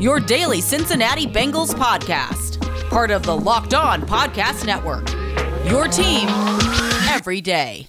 your daily Cincinnati Bengals podcast, part of the Locked On Podcast Network. Your team every day.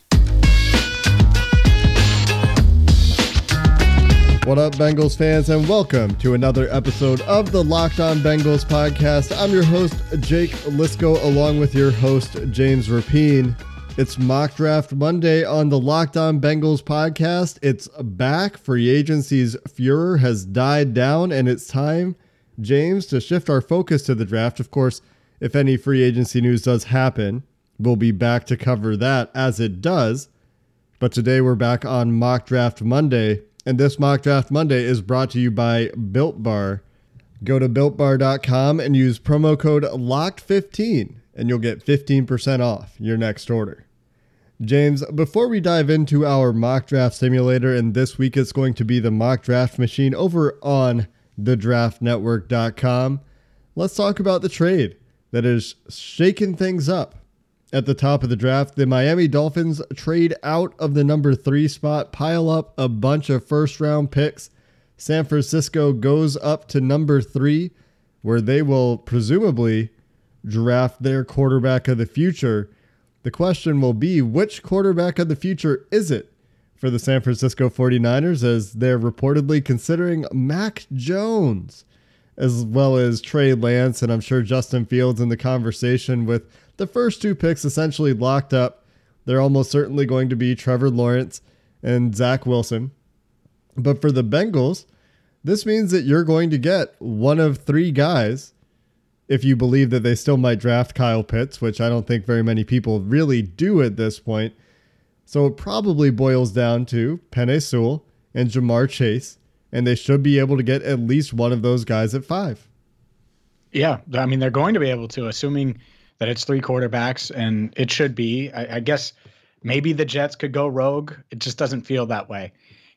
What up, Bengals fans, and welcome to another episode of the Locked On Bengals podcast. I'm your host, Jake Liskow, along with your host, James Rapien. It's Mock Draft Monday on the Locked On Bengals podcast. It's back. Free agency's furor has died down, and it's time, James, to shift our focus to the draft. Of course, if any free agency news does happen, we'll be back to cover that as it does. But today we're back on Mock Draft Monday and this Mock Draft Monday is brought to you by Built Bar. Go to builtbar.com and use promo code LOCKED15 and you'll get 15% off your next order. James, before we dive into our mock draft simulator, and this week it's going to be the mock draft machine over on thedraftnetwork.com, let's talk about the trade that is shaking things up at the top of the draft, the Miami Dolphins trade out of the number three spot, pile up a bunch of first round picks. San Francisco goes up to number three, where they will presumably draft their quarterback of the future. The question will be which quarterback of the future is it for the San Francisco 49ers, as they're reportedly considering Mac Jones, as well as Trey Lance, and I'm sure Justin Fields in the conversation with the first two picks essentially locked up. They're almost certainly going to be Trevor Lawrence and Zach Wilson. But for the Bengals, this means that you're going to get one of three guys if you believe that they still might draft Kyle Pitts, which I don't think very many people really do at this point. So it probably boils down to Penei Sewell and Ja'Marr Chase, and they should be able to get at least one of those guys at five. Yeah, I mean they're going to be able to, assuming that it's three quarterbacks, and it should be. I, I guess maybe the Jets could go rogue. It just doesn't feel that way.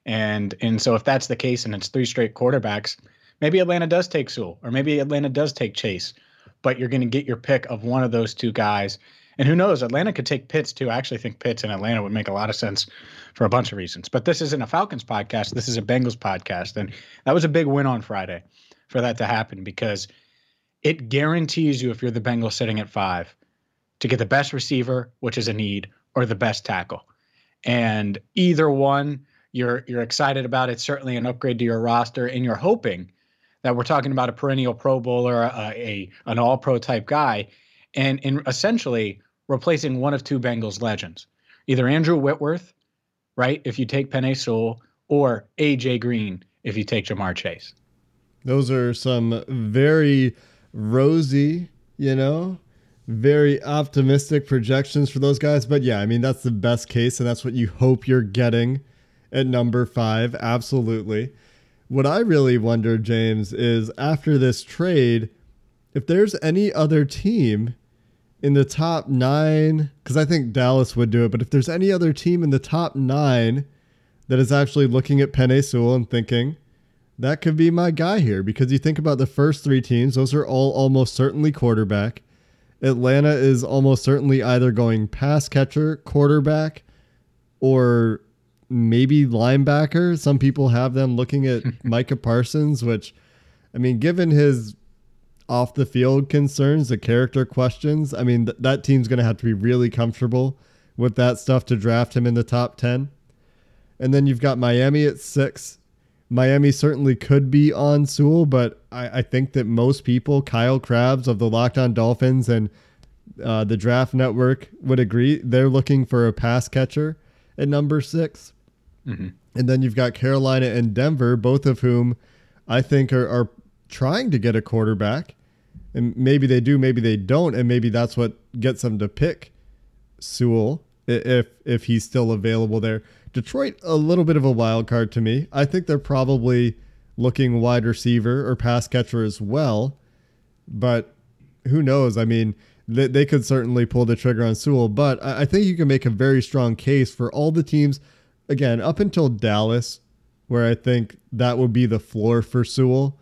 And and so if that's the case and it's three straight quarterbacks, maybe Atlanta does take Sewell or maybe Atlanta does take Chase, but you're going to get your pick of one of those two guys. And who knows, Atlanta could take Pitts too. I actually think Pitts in Atlanta would make a lot of sense for a bunch of reasons. But this isn't a Falcons podcast. This is a Bengals podcast. And that was a big win on Friday for that to happen because – it guarantees you if you're the Bengals sitting at five to get the best receiver, which is a need, or the best tackle. And either one, you're you're excited about. It's certainly an upgrade to your roster, and you're hoping that we're talking about a perennial Pro Bowler, a, a an All Pro type guy, and in essentially replacing one of two Bengals legends, either Andrew Whitworth, right, if you take Penei Sewell, or AJ Green if you take Ja'Marr Chase. Those are some very rosy, you know, very optimistic projections for those guys. But yeah, I mean, that's the best case, and that's what you hope you're getting at number five. Absolutely. What I really wonder, James, is after this trade, if there's any other team in the top nine, because I think Dallas would do it, but if there's any other team in the top nine that is actually looking at Penei Sewell and thinking, that could be my guy here because you think about the first three teams, those are all almost certainly quarterback. Atlanta is almost certainly either going pass catcher, quarterback, or maybe linebacker. Some people have them looking at Micah Parsons, which, I mean, given his off the field concerns, the character questions, I mean, th- that team's going to have to be really comfortable with that stuff to draft him in the top 10. And then you've got Miami at six, Miami certainly could be on Sewell, but I, I think that most people, Kyle Crabbs of the Locked On Dolphins and uh, the Draft Network would agree they're looking for a pass catcher at number 6 mm-hmm. And then you've got Carolina and Denver, both of whom I think are, are trying to get a quarterback. And maybe they do, maybe they don't, and maybe that's what gets them to pick Sewell if if he's still available there. Detroit, a little bit of a wild card to me. I think they're probably looking wide receiver or pass catcher as well. but who knows? I mean, they, they could certainly pull the trigger on Sewell, but I, I think you can make a very strong case for all the teams. Again, up until Dallas, where I think that would be the floor for Sewell.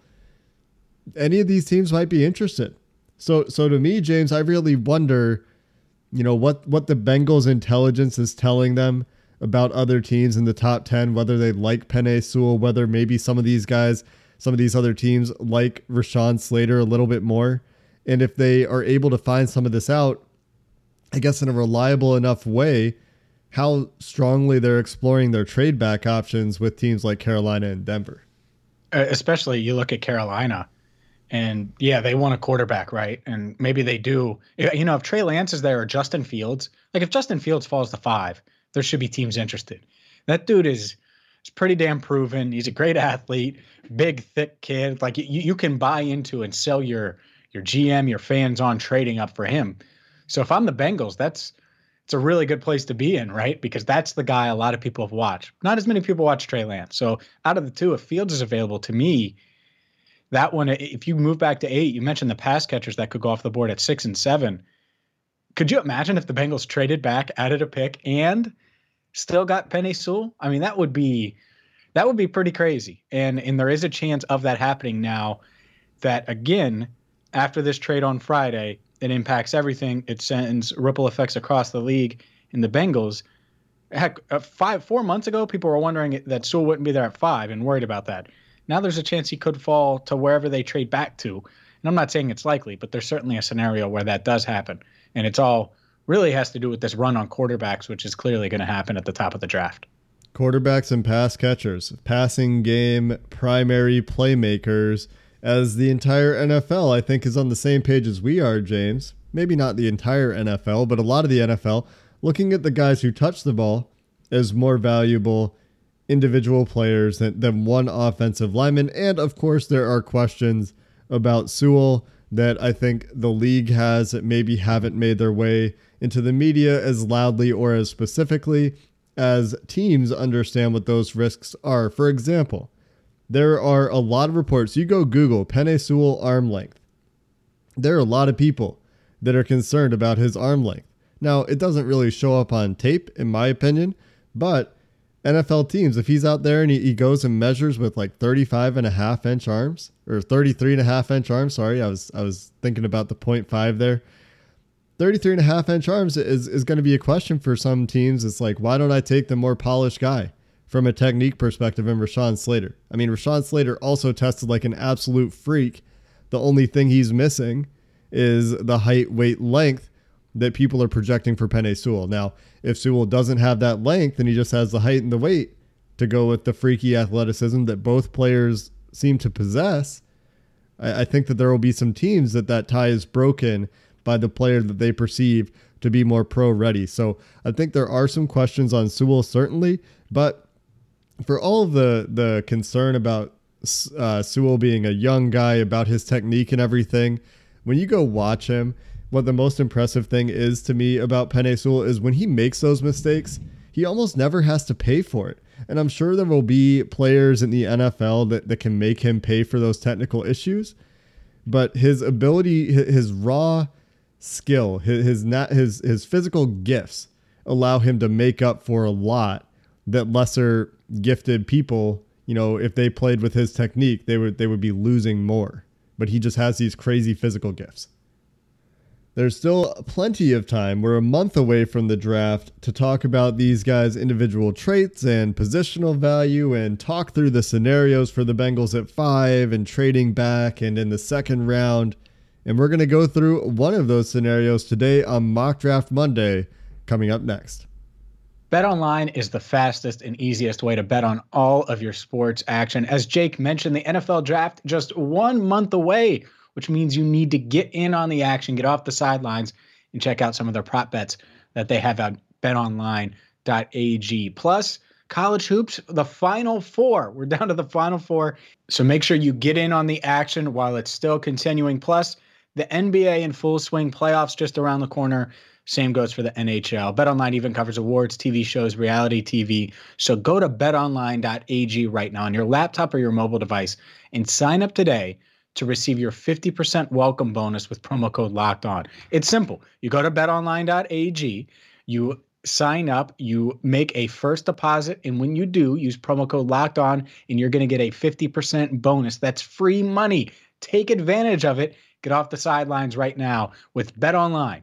Any of these teams might be interested. So, so to me, James, I really wonder, you know, what what the Bengals intelligence is telling them about other teams in the top ten, whether they like Penei Sewell, whether maybe some of these guys, some of these other teams like Rashawn Slater a little bit more. And if they are able to find some of this out, I guess in a reliable enough way, how strongly they're exploring their trade back options with teams like Carolina and Denver. Especially you look at Carolina and yeah, they want a quarterback, right? And maybe they do. You know, if Trey Lance is there or Justin Fields, like if Justin Fields falls to five, there should be teams interested. That dude is is pretty damn proven. He's a great athlete, big, thick kid. Like you, you can buy into and sell your your GM, your fans on trading up for him. So if I'm the Bengals, that's it's a really good place to be in, right? Because that's the guy a lot of people have watched. Not as many people watch Trey Lance. So out of the two, if Fields is available to me, that one, if you move back to eight, you mentioned the pass catchers that could go off the board at six and seven. Could you imagine if the Bengals traded back, added a pick, and still got Penei Sewell? I mean, that would be that would be pretty crazy. And and there is a chance of that happening now. That again, after this trade on Friday, it impacts everything. It sends ripple effects across the league. And the Bengals, heck, uh, five four months ago, people were wondering that Sewell wouldn't be there at five and worried about that. Now there's a chance he could fall to wherever they trade back to. And I'm not saying it's likely, but there's certainly a scenario where that does happen. And it's all really has to do with this run on quarterbacks, which is clearly going to happen at the top of the draft. Quarterbacks and pass catchers, passing game primary playmakers as the entire NFL, I think, is on the same page as we are, James. Maybe not the entire NFL, but a lot of the NFL looking at the guys who touch the ball as more valuable individual players than, than one offensive lineman. And of course, there are questions about Sewell that I think the league has that maybe haven't made their way into the media as loudly or as specifically as teams understand what those risks are. For example, there are a lot of reports. You go Google Penei Sewell arm length. There are a lot of people that are concerned about his arm length. Now, it doesn't really show up on tape, in my opinion, but NFL teams, if he's out there and he, he goes and measures with like 35 and a half inch arms or 33 and a half inch arms, sorry, I was I was thinking about the 0.5 there. 33 and a half inch arms is, is going to be a question for some teams. It's like, why don't I take the more polished guy? From a technique perspective in Rashawn Slater. I mean, Rashawn Slater also tested like an absolute freak. The only thing he's missing is the height, weight, length that people are projecting for Penei Sewell. Now, if Sewell doesn't have that length and he just has the height and the weight to go with the freaky athleticism that both players seem to possess, I, I think that there will be some teams that that tie is broken by the player that they perceive to be more pro ready. So I think there are some questions on Sewell, certainly, but for all the the concern about uh, Sewell being a young guy, about his technique and everything, when you go watch him, what the most impressive thing is to me about Penei Sewell is when he makes those mistakes, he almost never has to pay for it. And I'm sure there will be players in the NFL that, that can make him pay for those technical issues. But his ability, his raw skill, his his his his physical gifts allow him to make up for a lot that lesser gifted people, you know, if they played with his technique, they would they would be losing more. But he just has these crazy physical gifts. There's still plenty of time. We're a month away from the draft to talk about these guys' individual traits and positional value and talk through the scenarios for the Bengals at five and trading back and in the second round. And we're going to go through one of those scenarios today on Mock Draft Monday, coming up next. BetOnline is the fastest and easiest way to bet on all of your sports action. As Jake mentioned, the NFL draft just one month away, which means you need to get in on the action, get off the sidelines, and check out some of their prop bets that they have at betonline.ag. Plus, college hoops, the final four. We're down to the final four. So make sure you get in on the action while it's still continuing. Plus, the NBA in full swing, playoffs just around the corner. Same goes for the NHL. BetOnline even covers awards, TV shows, reality TV. So go to betonline.ag right now on your laptop or your mobile device and sign up today to receive your 50% welcome bonus with promo code locked on. It's simple. You go to betonline.ag, you sign up, you make a first deposit, and when you do, use promo code locked on, and you're going to get a 50% bonus. That's free money. Take advantage of it. Get off the sidelines right now with BetOnline,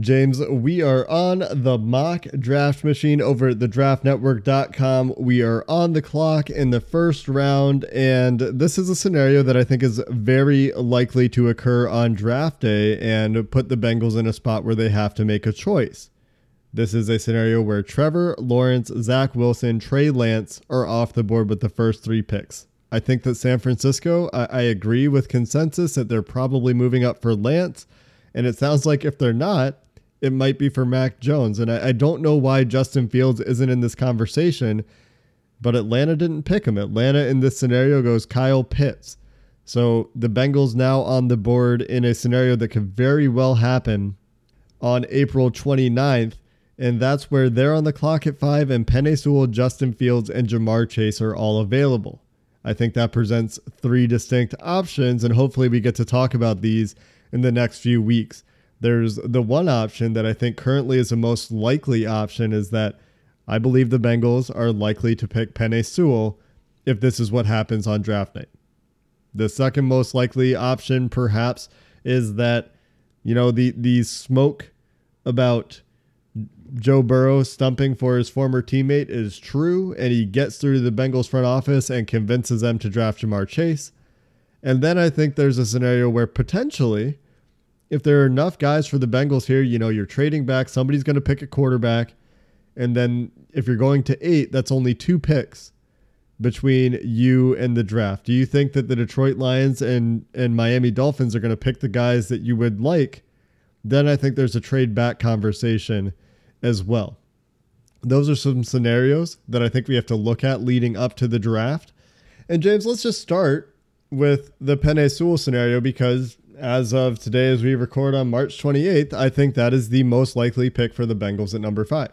James, we are on the mock draft machine over at thedraftnetwork.com. We are on the clock in the first round, and this is a scenario that I think is very likely to occur on draft day and put the Bengals in a spot where they have to make a choice. This is a scenario where Trevor, Lawrence, Zach Wilson, Trey Lance are off the board with the first three picks. I think that San Francisco, I, I agree with consensus that they're probably moving up for Lance. And it sounds like if they're not, it might be for Mac Jones. And I, I, don't know why Justin Fields isn't in this conversation, but Atlanta didn't pick him. Atlanta in this scenario goes Kyle Pitts. So the Bengals now on the board in a scenario that could very well happen on April 29th. And that's where they're on the clock at five, and Penei Sewell, Justin Fields, and Ja'Marr Chase are all available. I think that presents three distinct options, and hopefully we get to talk about these in the next few weeks. There's the one option that I think currently is the most likely option is that I believe the Bengals are likely to pick Penei Sewell if this is what happens on draft night. The second most likely option, perhaps, is that you know the the smoke about Joe Burrow stumping for his former teammate is true, and he gets through the Bengals front office and convinces them to draft Ja'Marr Chase. And then I think there's a scenario where potentially if there are enough guys for the Bengals here, you know, you're trading back, somebody's going to pick a quarterback. And then if you're going to eight, that's only two picks between you and the draft. Do you think that the Detroit Lions and, and Miami Dolphins are going to pick the guys that you would like? Then I think there's a trade back conversation as well. Those are some scenarios that I think we have to look at leading up to the draft. And James, let's just start with the Penei Sewell scenario because as of today, as we record on March 28th, I think that is the most likely pick for the Bengals at number five.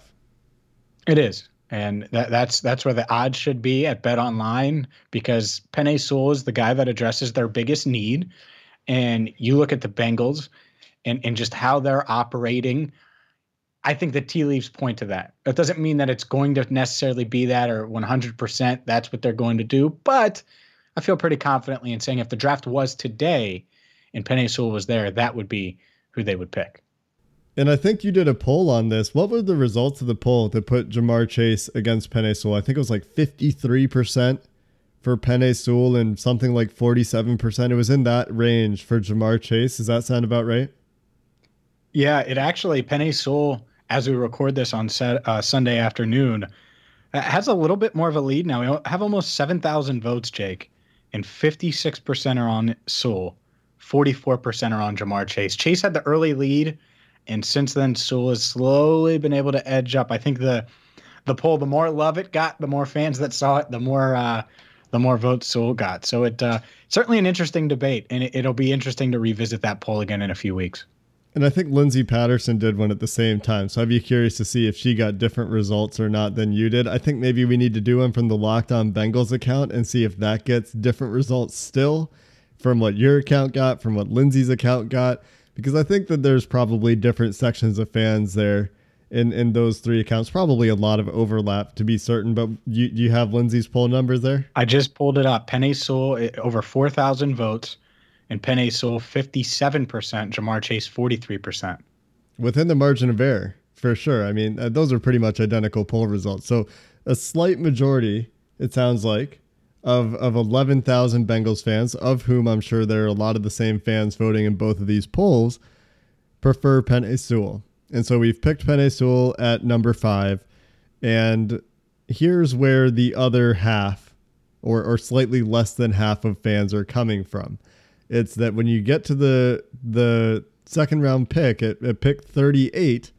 It is. And that, that's that's where the odds should be at Bet Online because Penei Sewell is the guy that addresses their biggest need. And you look at the Bengals and, and just how they're operating. I think the tea leaves point to that. It doesn't mean that it's going to necessarily be that or 100% that's what they're going to do. But I feel pretty confidently in saying if the draft was today, and Penei Sewell was there, that would be who they would pick. And I think you did a poll on this. What were the results of the poll that put Ja'Marr Chase against Penei Sewell? I think it was like 53% for Penei Sewell and something like 47%. It was in that range for Ja'Marr Chase. Does that sound about right? Yeah, it actually, Penei Sewell, as we record this on set, uh, Sunday afternoon, has a little bit more of a lead now. We have almost 7,000 votes, Jake, and 56% are on Sewell. 44% are on Ja'Marr Chase. Chase had the early lead, and since then, Sewell has slowly been able to edge up. I think the the poll, the more love it got, the more fans that saw it, the more uh, the more votes Sewell got. So it uh, certainly an interesting debate, and it, it'll be interesting to revisit that poll again in a few weeks. And I think Lindsay Patterson did one at the same time. So I'd be curious to see if she got different results or not than you did. I think maybe we need to do one from the Locked On Bengals account and see if that gets different results still from what your account got, from what Lindsay's account got, because I think that there's probably different sections of fans there in in those three accounts. Probably a lot of overlap to be certain, but you you have Lindsay's poll numbers there. I just pulled it up. Penei Sewell eh, over four thousand votes, and Penei Sewell fifty seven percent. Ja'Marr Chase forty three percent. Within the margin of error, for sure. I mean, uh, those are pretty much identical poll results. So a slight majority, it sounds like, of of 11,000 Bengals fans, of whom I'm sure there are a lot of the same fans voting in both of these polls, prefer Penei Sewell. And so we've picked Penei Sewell at number five. And here's where the other half, or, or slightly less than half of fans are coming from. It's that when you get to the the second round pick at, at pick 38,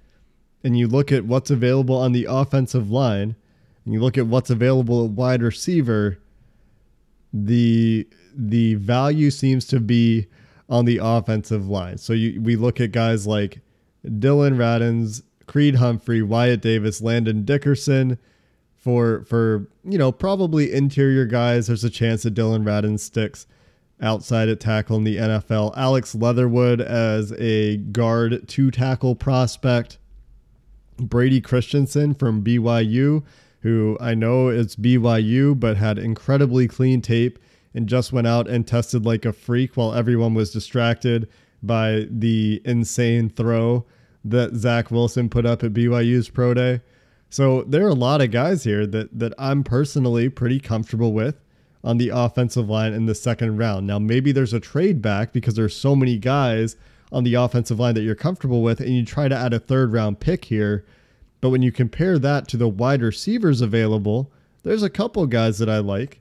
and you look at what's available on the offensive line, and you look at what's available at wide receiver, the the value seems to be on the offensive line. So you, we look at guys like Dillon Radunz, Creed Humphrey, Wyatt Davis, Landon Dickerson. For for you know probably interior guys, there's a chance that Dillon Radunz sticks outside at tackle in the NFL. Alex Leatherwood as a guard two tackle prospect. Brady Christensen from BYU, who I know is BYU, but had incredibly clean tape and just went out and tested like a freak while everyone was distracted by the insane throw that Zach Wilson put up at BYU's Pro Day. So there are a lot of guys here that that I'm personally pretty comfortable with on the offensive line in the second round. Now maybe there's a trade back because there's so many guys on the offensive line that you're comfortable with and you try to add a third round pick here. But when you compare that to the wide receivers available, there's a couple guys that I like,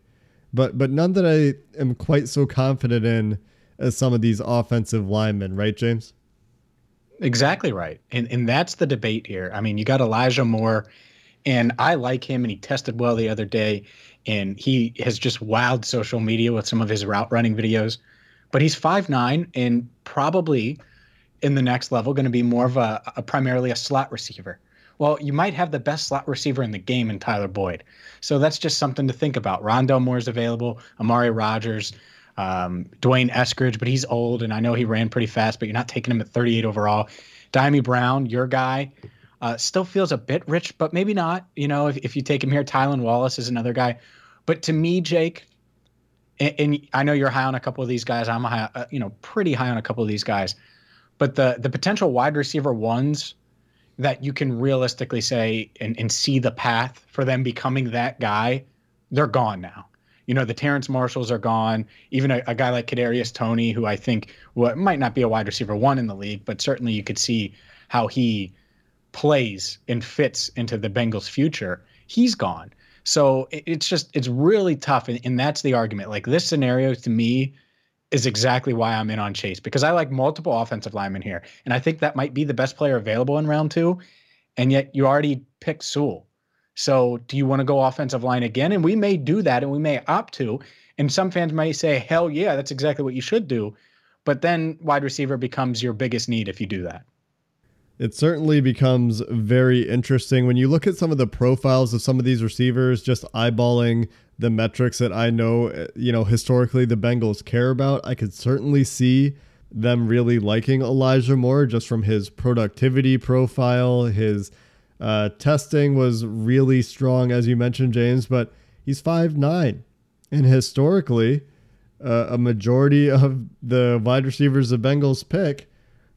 but but none that I am quite so confident in as some of these offensive linemen, right, James? Exactly right. And and that's the debate here. I mean, you got Elijah Moore and I like him and he tested well the other day and he has just wowed social media with some of his route running videos. But he's five nine and probably in the next level going to be more of a, a primarily a slot receiver. Well, you might have the best slot receiver in the game in Tyler Boyd. So that's just something to think about. Rondale Moore's available, Amari Rogers, um, D'Wayne Eskridge, but he's old, and I know he ran pretty fast, but you're not taking him at 38 overall. Dyami Brown, your guy, uh, still feels a bit rich, but maybe not. You know, if, if you take him here, Tylan Wallace is another guy. But to me, Jake, and, and I know you're high on a couple of these guys. I'm high, uh, you know, pretty high on a couple of these guys. But the the potential wide receiver ones that you can realistically say and, and see the path for them becoming that guy, they're gone now. You know, the Terrace Marshalls are gone. Even a, a guy like Kadarius Toney, who I think well, might not be a wide receiver one in the league, but certainly you could see how he plays and fits into the Bengals' future. He's gone. So it, it's just it's really tough, and, and that's the argument. Like this scenario to me is exactly why I'm in on Chase because I like multiple offensive linemen here. And I think that might be the best player available in round two. And yet you already picked Sewell. So do you want to go offensive line again? And we may do that and we may opt to. And some fans may say, hell yeah, that's exactly what you should do. But then wide receiver becomes your biggest need if you do that. It certainly becomes very interesting when you look at some of the profiles of some of these receivers, just eyeballing the metrics that I know, uh, you know, historically the Bengals care about. I could certainly see them really liking Elijah Moore just from his productivity profile. His uh, testing was really strong, as you mentioned, James, but he's five nine, And historically, uh, a majority of the wide receivers the Bengals pick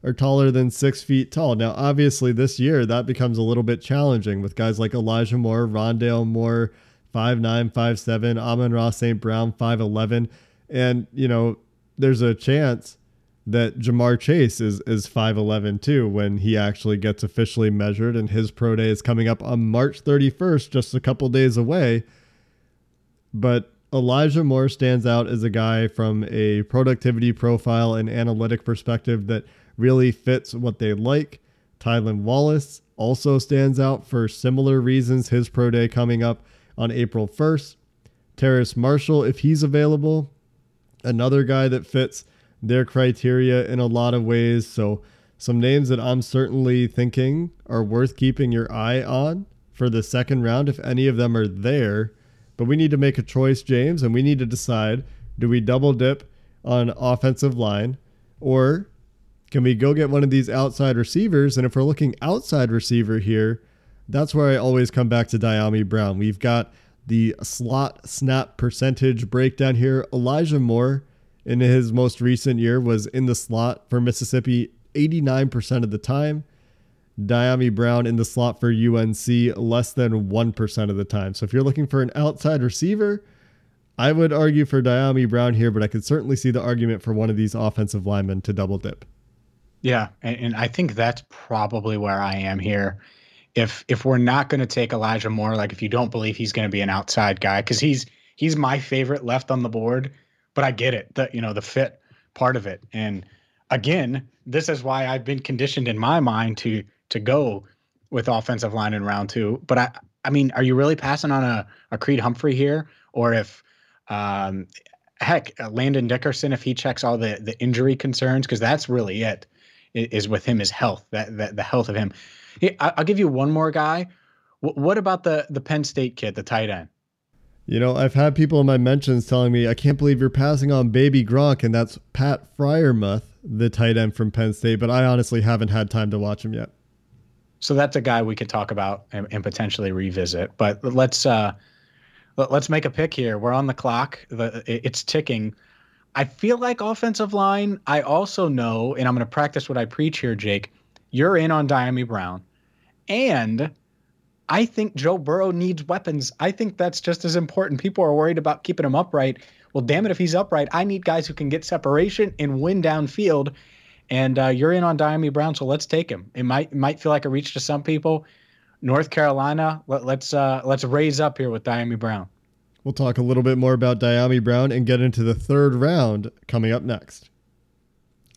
are taller than six feet tall. Now, obviously, this year that becomes a little bit challenging with guys like Elijah Moore, Rondale Moore, five nine, five seven. Amon-Ra St. Brown, 5'11. And, you know, there's a chance that Ja'Marr Chase is, is 5'11 too when he actually gets officially measured. And his pro day is coming up on March 31st, just a couple days away. But Elijah Moore stands out as a guy from a productivity profile and analytic perspective that really fits what they like. Tylan Wallace also stands out for similar reasons. His pro day coming up on April 1st. Terrace Marshall, if he's available, another guy that fits their criteria in a lot of ways. So, some names that I'm certainly thinking are worth keeping your eye on for the second round if any of them are there. But we need to make a choice, James, and we need to decide do we double dip on offensive line or can we go get one of these outside receivers? And if we're looking outside receiver here, that's where I always come back to Dyami Brown. We've got the slot snap percentage breakdown here. Elijah Moore in his most recent year was in the slot for Mississippi 89% of the time. Dyami Brown in the slot for UNC less than 1% of the time. So if you're looking for an outside receiver, I would argue for Dyami Brown here, but I could certainly see the argument for one of these offensive linemen to double dip. Yeah, and, and I think that's probably where I am here. If if we're not going to take Elijah Moore, like if you don't believe he's going to be an outside guy, because he's he's my favorite left on the board, but I get it, the you know the fit part of it, and again, this is why I've been conditioned in my mind to to go with offensive line in round two. But I I mean, are you really passing on a, a Creed Humphrey here, or if um, heck, Landon Dickerson, if he checks all the the injury concerns, because that's really it is with him is health, that, that the health of him. I'll give you one more guy. What about the the Penn State kid, the tight end? You know, I've had people in my mentions telling me, I can't believe you're passing on Baby Gronk, and that's Pat Freiermuth, the tight end from Penn State, but I honestly haven't had time to watch him yet. So that's a guy we could talk about and, and potentially revisit. But let's uh, let's make a pick here. We're on the clock. The, it's ticking. I feel like offensive line. I also know, and I'm going to practice what I preach here, Jake. You're in on Dyami Brown, and I think Joe Burrow needs weapons. I think that's just as important. People are worried about keeping him upright. Well, damn it, if he's upright, I need guys who can get separation and win downfield. And uh, you're in on Dyami Brown, so let's take him. It might it might feel like a reach to some people. North Carolina, let, us let's, uh, let's raise up here with Dyami Brown. We'll talk a little bit more about Dyami Brown and get into the third round coming up next.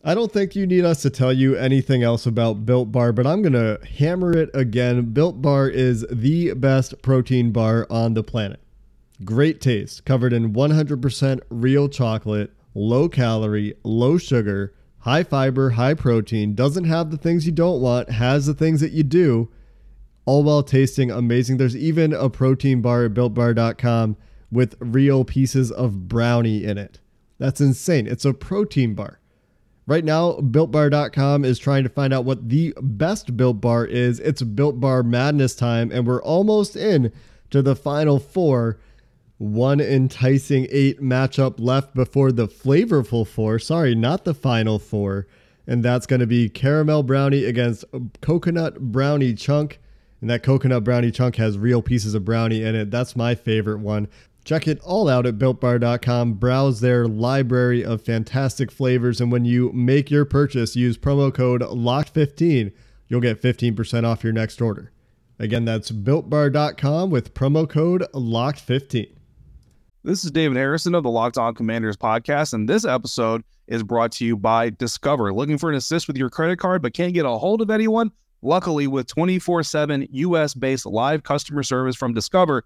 I don't think you need us to tell you anything else about Built Bar, but I'm going to hammer it again. Built Bar is the best protein bar on the planet. Great taste, covered in 100% real chocolate, low calorie, low sugar, high fiber, high protein, doesn't have the things you don't want, has the things that you do, all while tasting amazing. There's even a protein bar at builtbar.com with real pieces of brownie in it. That's insane. It's a protein bar. Right now, BuiltBar.com is trying to find out what the best Built Bar is. It's Built Bar Madness time, and we're almost in to the final four. One enticing eight matchup left before the flavorful four. Sorry, not the final four. And that's going to be caramel brownie against coconut brownie chunk. And that coconut brownie chunk has real pieces of brownie in it. That's my favorite one. Check it all out at builtbar.com. Browse their library of fantastic flavors. And when you make your purchase, use promo code LOCKED15. You'll get 15% off your next order. Again, that's builtbar.com with promo code LOCKED15. This is David Harrison of the Locked On Commanders podcast, and this episode is brought to you by Discover. Looking for an assist with your credit card but can't get a hold of anyone? Luckily, with 24 7 US based live customer service from Discover,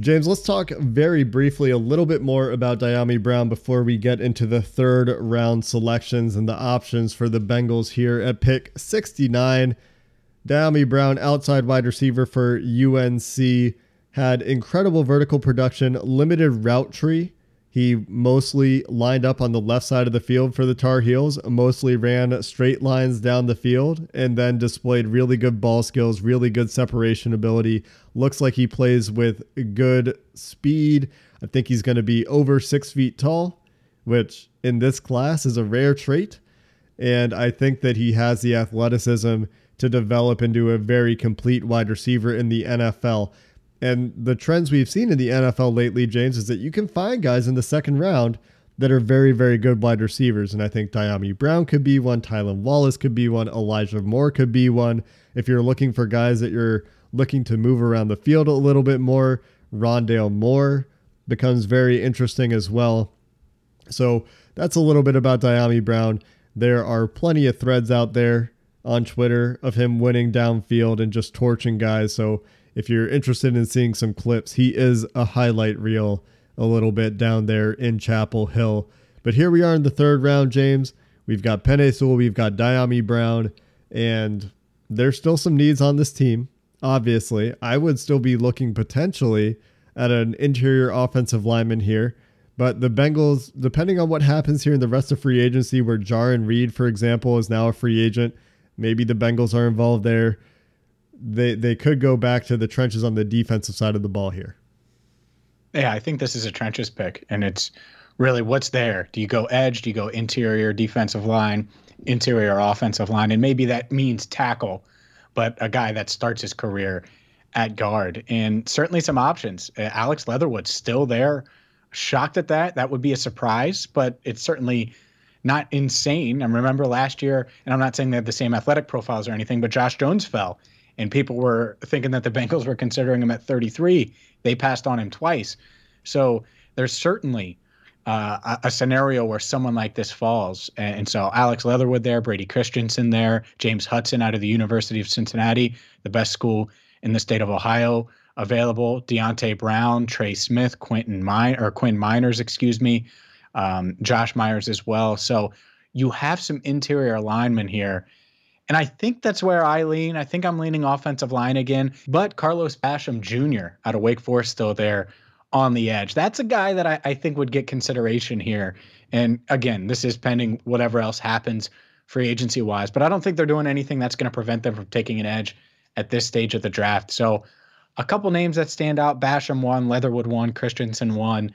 James, let's talk very briefly a little bit more about Dyami Brown before we get into the third round selections and the options for the Bengals here at pick 69. Dyami Brown, outside wide receiver for UNC, had incredible vertical production, limited route tree. He mostly lined up on the left side of the field for the Tar Heels, mostly ran straight lines down the field, and then displayed really good ball skills, really good separation ability. Looks like he plays with good speed. I think he's going to be over six feet tall, which in this class is a rare trait. And I think that he has the athleticism to develop into a very complete wide receiver in the NFL. And the trends we've seen in the NFL lately, James, is that you can find guys in the second round that are very, very good wide receivers. And I think Dyami Brown could be one, Tylan Wallace could be one, Elijah Moore could be one. If you're looking for guys that you're looking to move around the field a little bit more, Rondale Moore becomes very interesting as well. So that's a little bit about Dyami Brown. There are plenty of threads out there on Twitter of him winning downfield and just torching guys. So if you're interested in seeing some clips, he is a highlight reel a little bit down there in Chapel Hill. But here we are in the third round, James. We've got Penei Sewell, we've got Dyami Brown, and there's still some needs on this team. Obviously, I would still be looking potentially at an interior offensive lineman here. But the Bengals, depending on what happens here in the rest of free agency, where Jarran Reed, for example, is now a free agent, maybe the Bengals are involved there. They they could go back to the trenches on the defensive side of the ball here. Yeah, I think this is a trenches pick, and it's really what's there? Do you go edge? Do you go interior defensive line, interior offensive line? And maybe that means tackle, but a guy that starts his career at guard. And certainly some options. Uh, Alex Leatherwood's still there. Shocked at that. That would be a surprise, but it's certainly not insane. I remember last year, and I'm not saying they have the same athletic profiles or anything, but Josh Jones fell, and people were thinking that the Bengals were considering him at 33. They passed on him twice. So there's certainly uh, a, a, scenario where someone like this falls. And, and, so Alex Leatherwood there, Brady Christensen there, James Hudson out of the University of Cincinnati, the best school in the state of Ohio, available. Deonte Brown, Trey Smith, Quentin Min- or Quinn Meinerz, excuse me, um, Josh Myers as well. So you have some interior alignment here. And I think that's where I lean. I think I'm leaning offensive line again, but Carlos Basham Jr. out of Wake Forest still there on the edge. That's a guy that I, I think would get consideration here. And again, this is pending whatever else happens free agency wise, but I don't think they're doing anything that's going to prevent them from taking an edge at this stage of the draft. So a couple names that stand out: Basham one, Leatherwood one, Christensen one,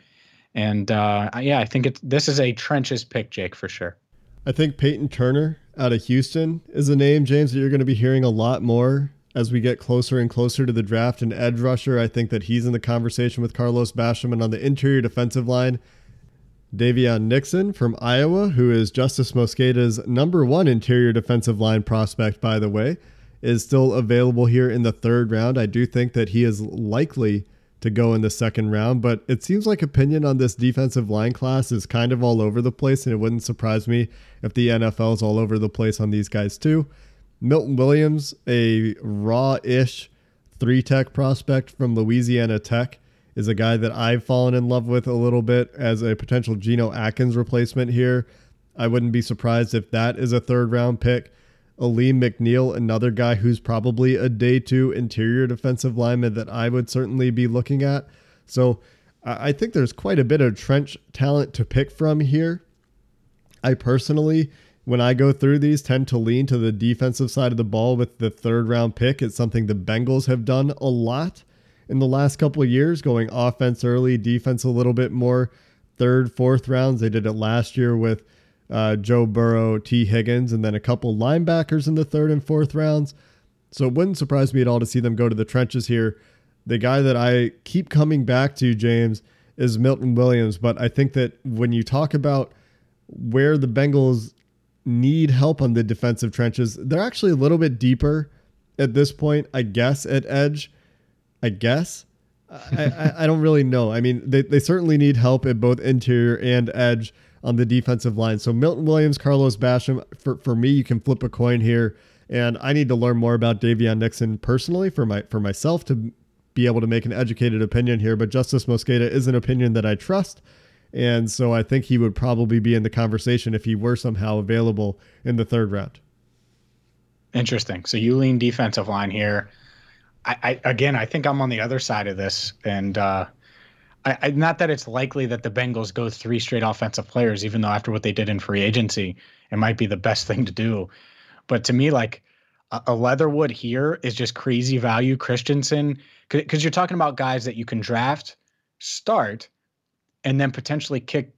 and uh, yeah, I think it's this is a trenches pick, Jake, for sure. I think Peyton Turner out of Houston is a name, James, that you're going to be hearing a lot more as we get closer and closer to the draft. An edge rusher, I think that he's in the conversation with Carlos Basham. And on the interior defensive line, Daviyon Nixon from Iowa, who is Justis Mosqueda's number one interior defensive line prospect, by the way, is still available here in the third round. I do think that he is likely to go in the second round, but it seems like opinion on this defensive line class is kind of all over the place, and it wouldn't surprise me if the NFL is all over the place on these guys too. Milton Williams, a raw ish three tech prospect from Louisiana Tech, is a guy that I've fallen in love with a little bit as a potential Geno Atkins replacement here. I wouldn't be surprised if that is a third round pick. Alim McNeil, another guy who's probably a day two interior defensive lineman that I would certainly be looking at. So I think there's quite a bit of trench talent to pick from here. I personally when I go through these, tend to lean to the defensive side of the ball with the third round pick. It's something the Bengals have done a lot in the last couple of years, going offense early, defense a little bit more, third, fourth rounds. They did it last year with uh, Joe Burrow, Tee Higgins, and then a couple linebackers in the third and fourth rounds. So it wouldn't surprise me at all to see them go to the trenches here. The guy that I keep coming back to, James, is Milton Williams. But I think that when you talk about where the Bengals need help on the defensive trenches. They're actually a little bit deeper at this point, I guess, at edge. I guess. I, I, I, don't really know. I mean, they, they certainly need help at both interior and edge on the defensive line. So Milton Williams, Carlos Basham, for, for me, you can flip a coin here. And I need to learn more about Daviyon Nixon personally for my for myself to be able to make an educated opinion here. But Justis Mosqueda is an opinion that I trust. And so I think he would probably be in the conversation if he were somehow available in the third round. Interesting. So you lean defensive line here. I, I again, I think I'm on the other side of this, and uh, I, I, not that it's likely that the Bengals go three straight offensive players, even though after what they did in free agency, it might be the best thing to do. But to me, like a, a Leatherwood here is just crazy value. Christensen, because you're talking about guys that you can draft, start, and then potentially kick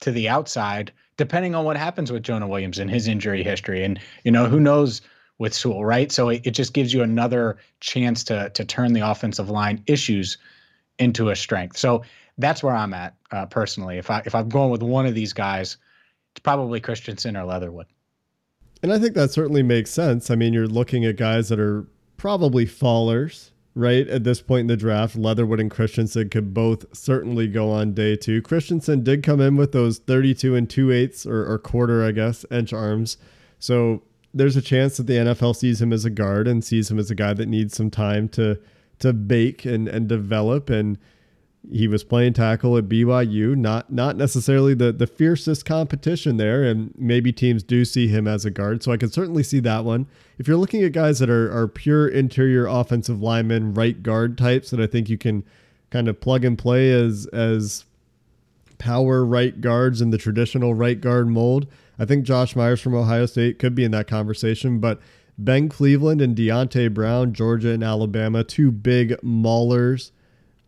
to the outside, depending on what happens with Jonah Williams and his injury history. And, you know, who knows with Sewell, right? So it, it just gives you another chance to to turn the offensive line issues into a strength. So that's where I'm at uh, personally. If I if I'm going with one of these guys, it's probably Christensen or Leatherwood. And I think that certainly makes sense. I mean, you're looking at guys that are probably fallers right at this point in the draft. Leatherwood and Christensen could both certainly go on day two. Christensen did come in with those 32 and two eighths or, or quarter, I guess, inch arms. So there's a chance that the NFL sees him as a guard and sees him as a guy that needs some time to to bake and and develop and he was playing tackle at BYU, not not necessarily the the fiercest competition there, and maybe teams do see him as a guard. So I can certainly see that one. If you're looking at guys that are are pure interior offensive linemen, right guard types that I think you can kind of plug and play as as power right guards in the traditional right guard mold, I think Josh Myers from Ohio State could be in that conversation, but Ben Cleveland and Deonte Brown, Georgia and Alabama, two big maulers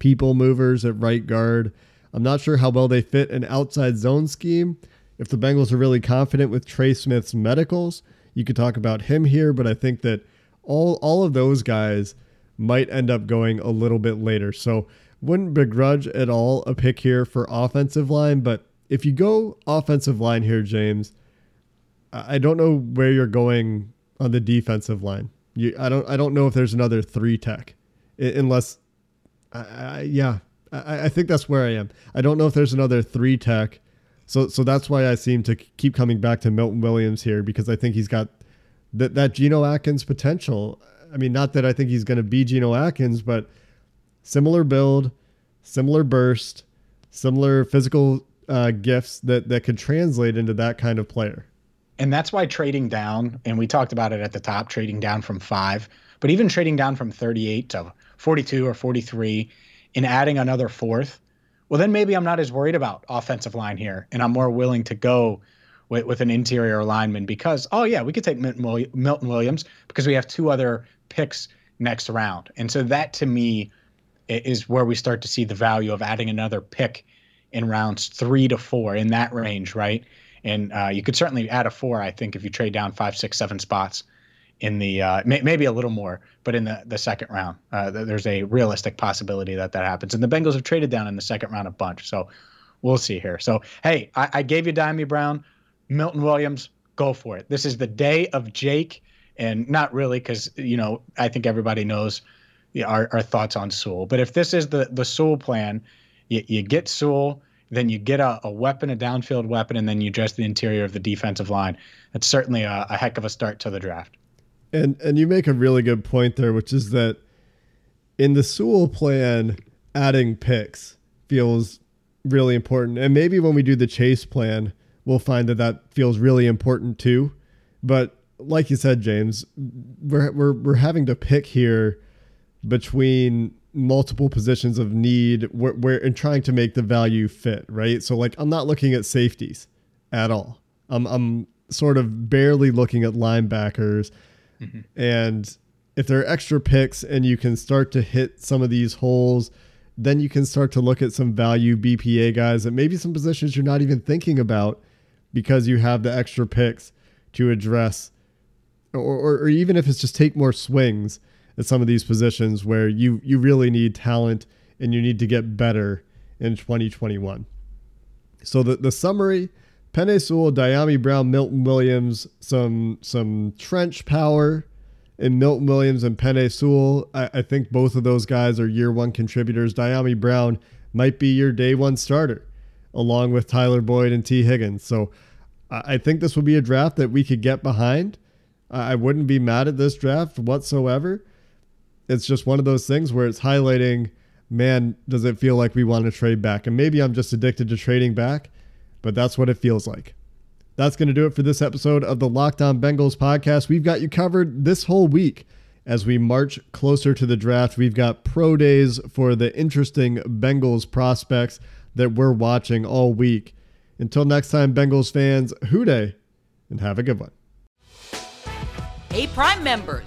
people movers at right guard. I'm not sure how well they fit an outside zone scheme. If the Bengals are really confident with Trey Smith's medicals, you could talk about him here, but I think that all all of those guys might end up going a little bit later. So wouldn't begrudge at all a pick here for offensive line, but if you go offensive line here, James, I don't know where you're going on the defensive line. You, I don't, I don't know if there's another three tech, unless, I, I, yeah, I, I think that's where I am. I don't know if there's another three tech, so, so that's why I seem to keep coming back to Milton Williams here because I think he's got that that Geno Atkins potential. I mean, not that I think he's going to be Geno Atkins, but similar build, similar burst, similar physical uh, gifts that that could translate into that kind of player and that's why trading down, and we talked about it at the top, trading down from five, but even trading down from 38 to 42 or 43 and adding another fourth, well, then maybe I'm not as worried about offensive line here, and I'm more willing to go with, with an interior lineman because, oh, yeah, we could take Milton Williams because we have two other picks next round. And so that to me is where we start to see the value of adding another pick in rounds three to four in that range, right? And uh, you could certainly add a four, I think, if you trade down five, six, seven spots in the uh, may, maybe a little more, but in the the second round, uh, there's a realistic possibility that that happens. And the Bengals have traded down in the second round a bunch, so we'll see here. So hey, I, I gave you Dyami Brown, Milton Williams, go for it. This is the day of Jake, and not really because you know I think everybody knows our, our thoughts on Sewell. But if this is the the Sewell plan, you, you get Sewell then you get a, a, weapon, a downfield weapon, and then you address the interior of the defensive line. That's certainly a, a, heck of a start to the draft. And and you make a really good point there, which is that in the Sewell plan, adding picks feels really important. And maybe when we do the chase plan, we'll find that that feels really important too. But like you said, James, we're we're we're having to pick here between multiple positions of need where, where and trying to make the value fit, right? So like I'm not looking at safeties at all. I'm I'm sort of barely looking at linebackers. Mm-hmm. And if there are extra picks and you can start to hit some of these holes, then you can start to look at some value BPA guys and maybe some positions you're not even thinking about because you have the extra picks to address or, or, or even if it's just take more swings at some of these positions where you you really need talent and you need to get better in 2021. So the, the summary, Penei Sewell, Dyami Brown, Milton Williams, some some trench power in Milton Williams and Penei Sewell. I, I think both of those guys are year one contributors. Dyami Brown might be your day one starter, along with Tyler Boyd and Tee Higgins. So I think this will be a draft that we could get behind. I wouldn't be mad at this draft whatsoever it's just one of those things where it's highlighting, man, does it feel like we want to trade back? And maybe I'm just addicted to trading back, but that's what it feels like. That's going to do it for this episode of the Locked On Bengals podcast. We've got you covered this whole week as we march closer to the draft. We've got pro days for the interesting Bengals prospects that we're watching all week. Until next time, Bengals fans, Who Dey and have a good one. Hey, Prime members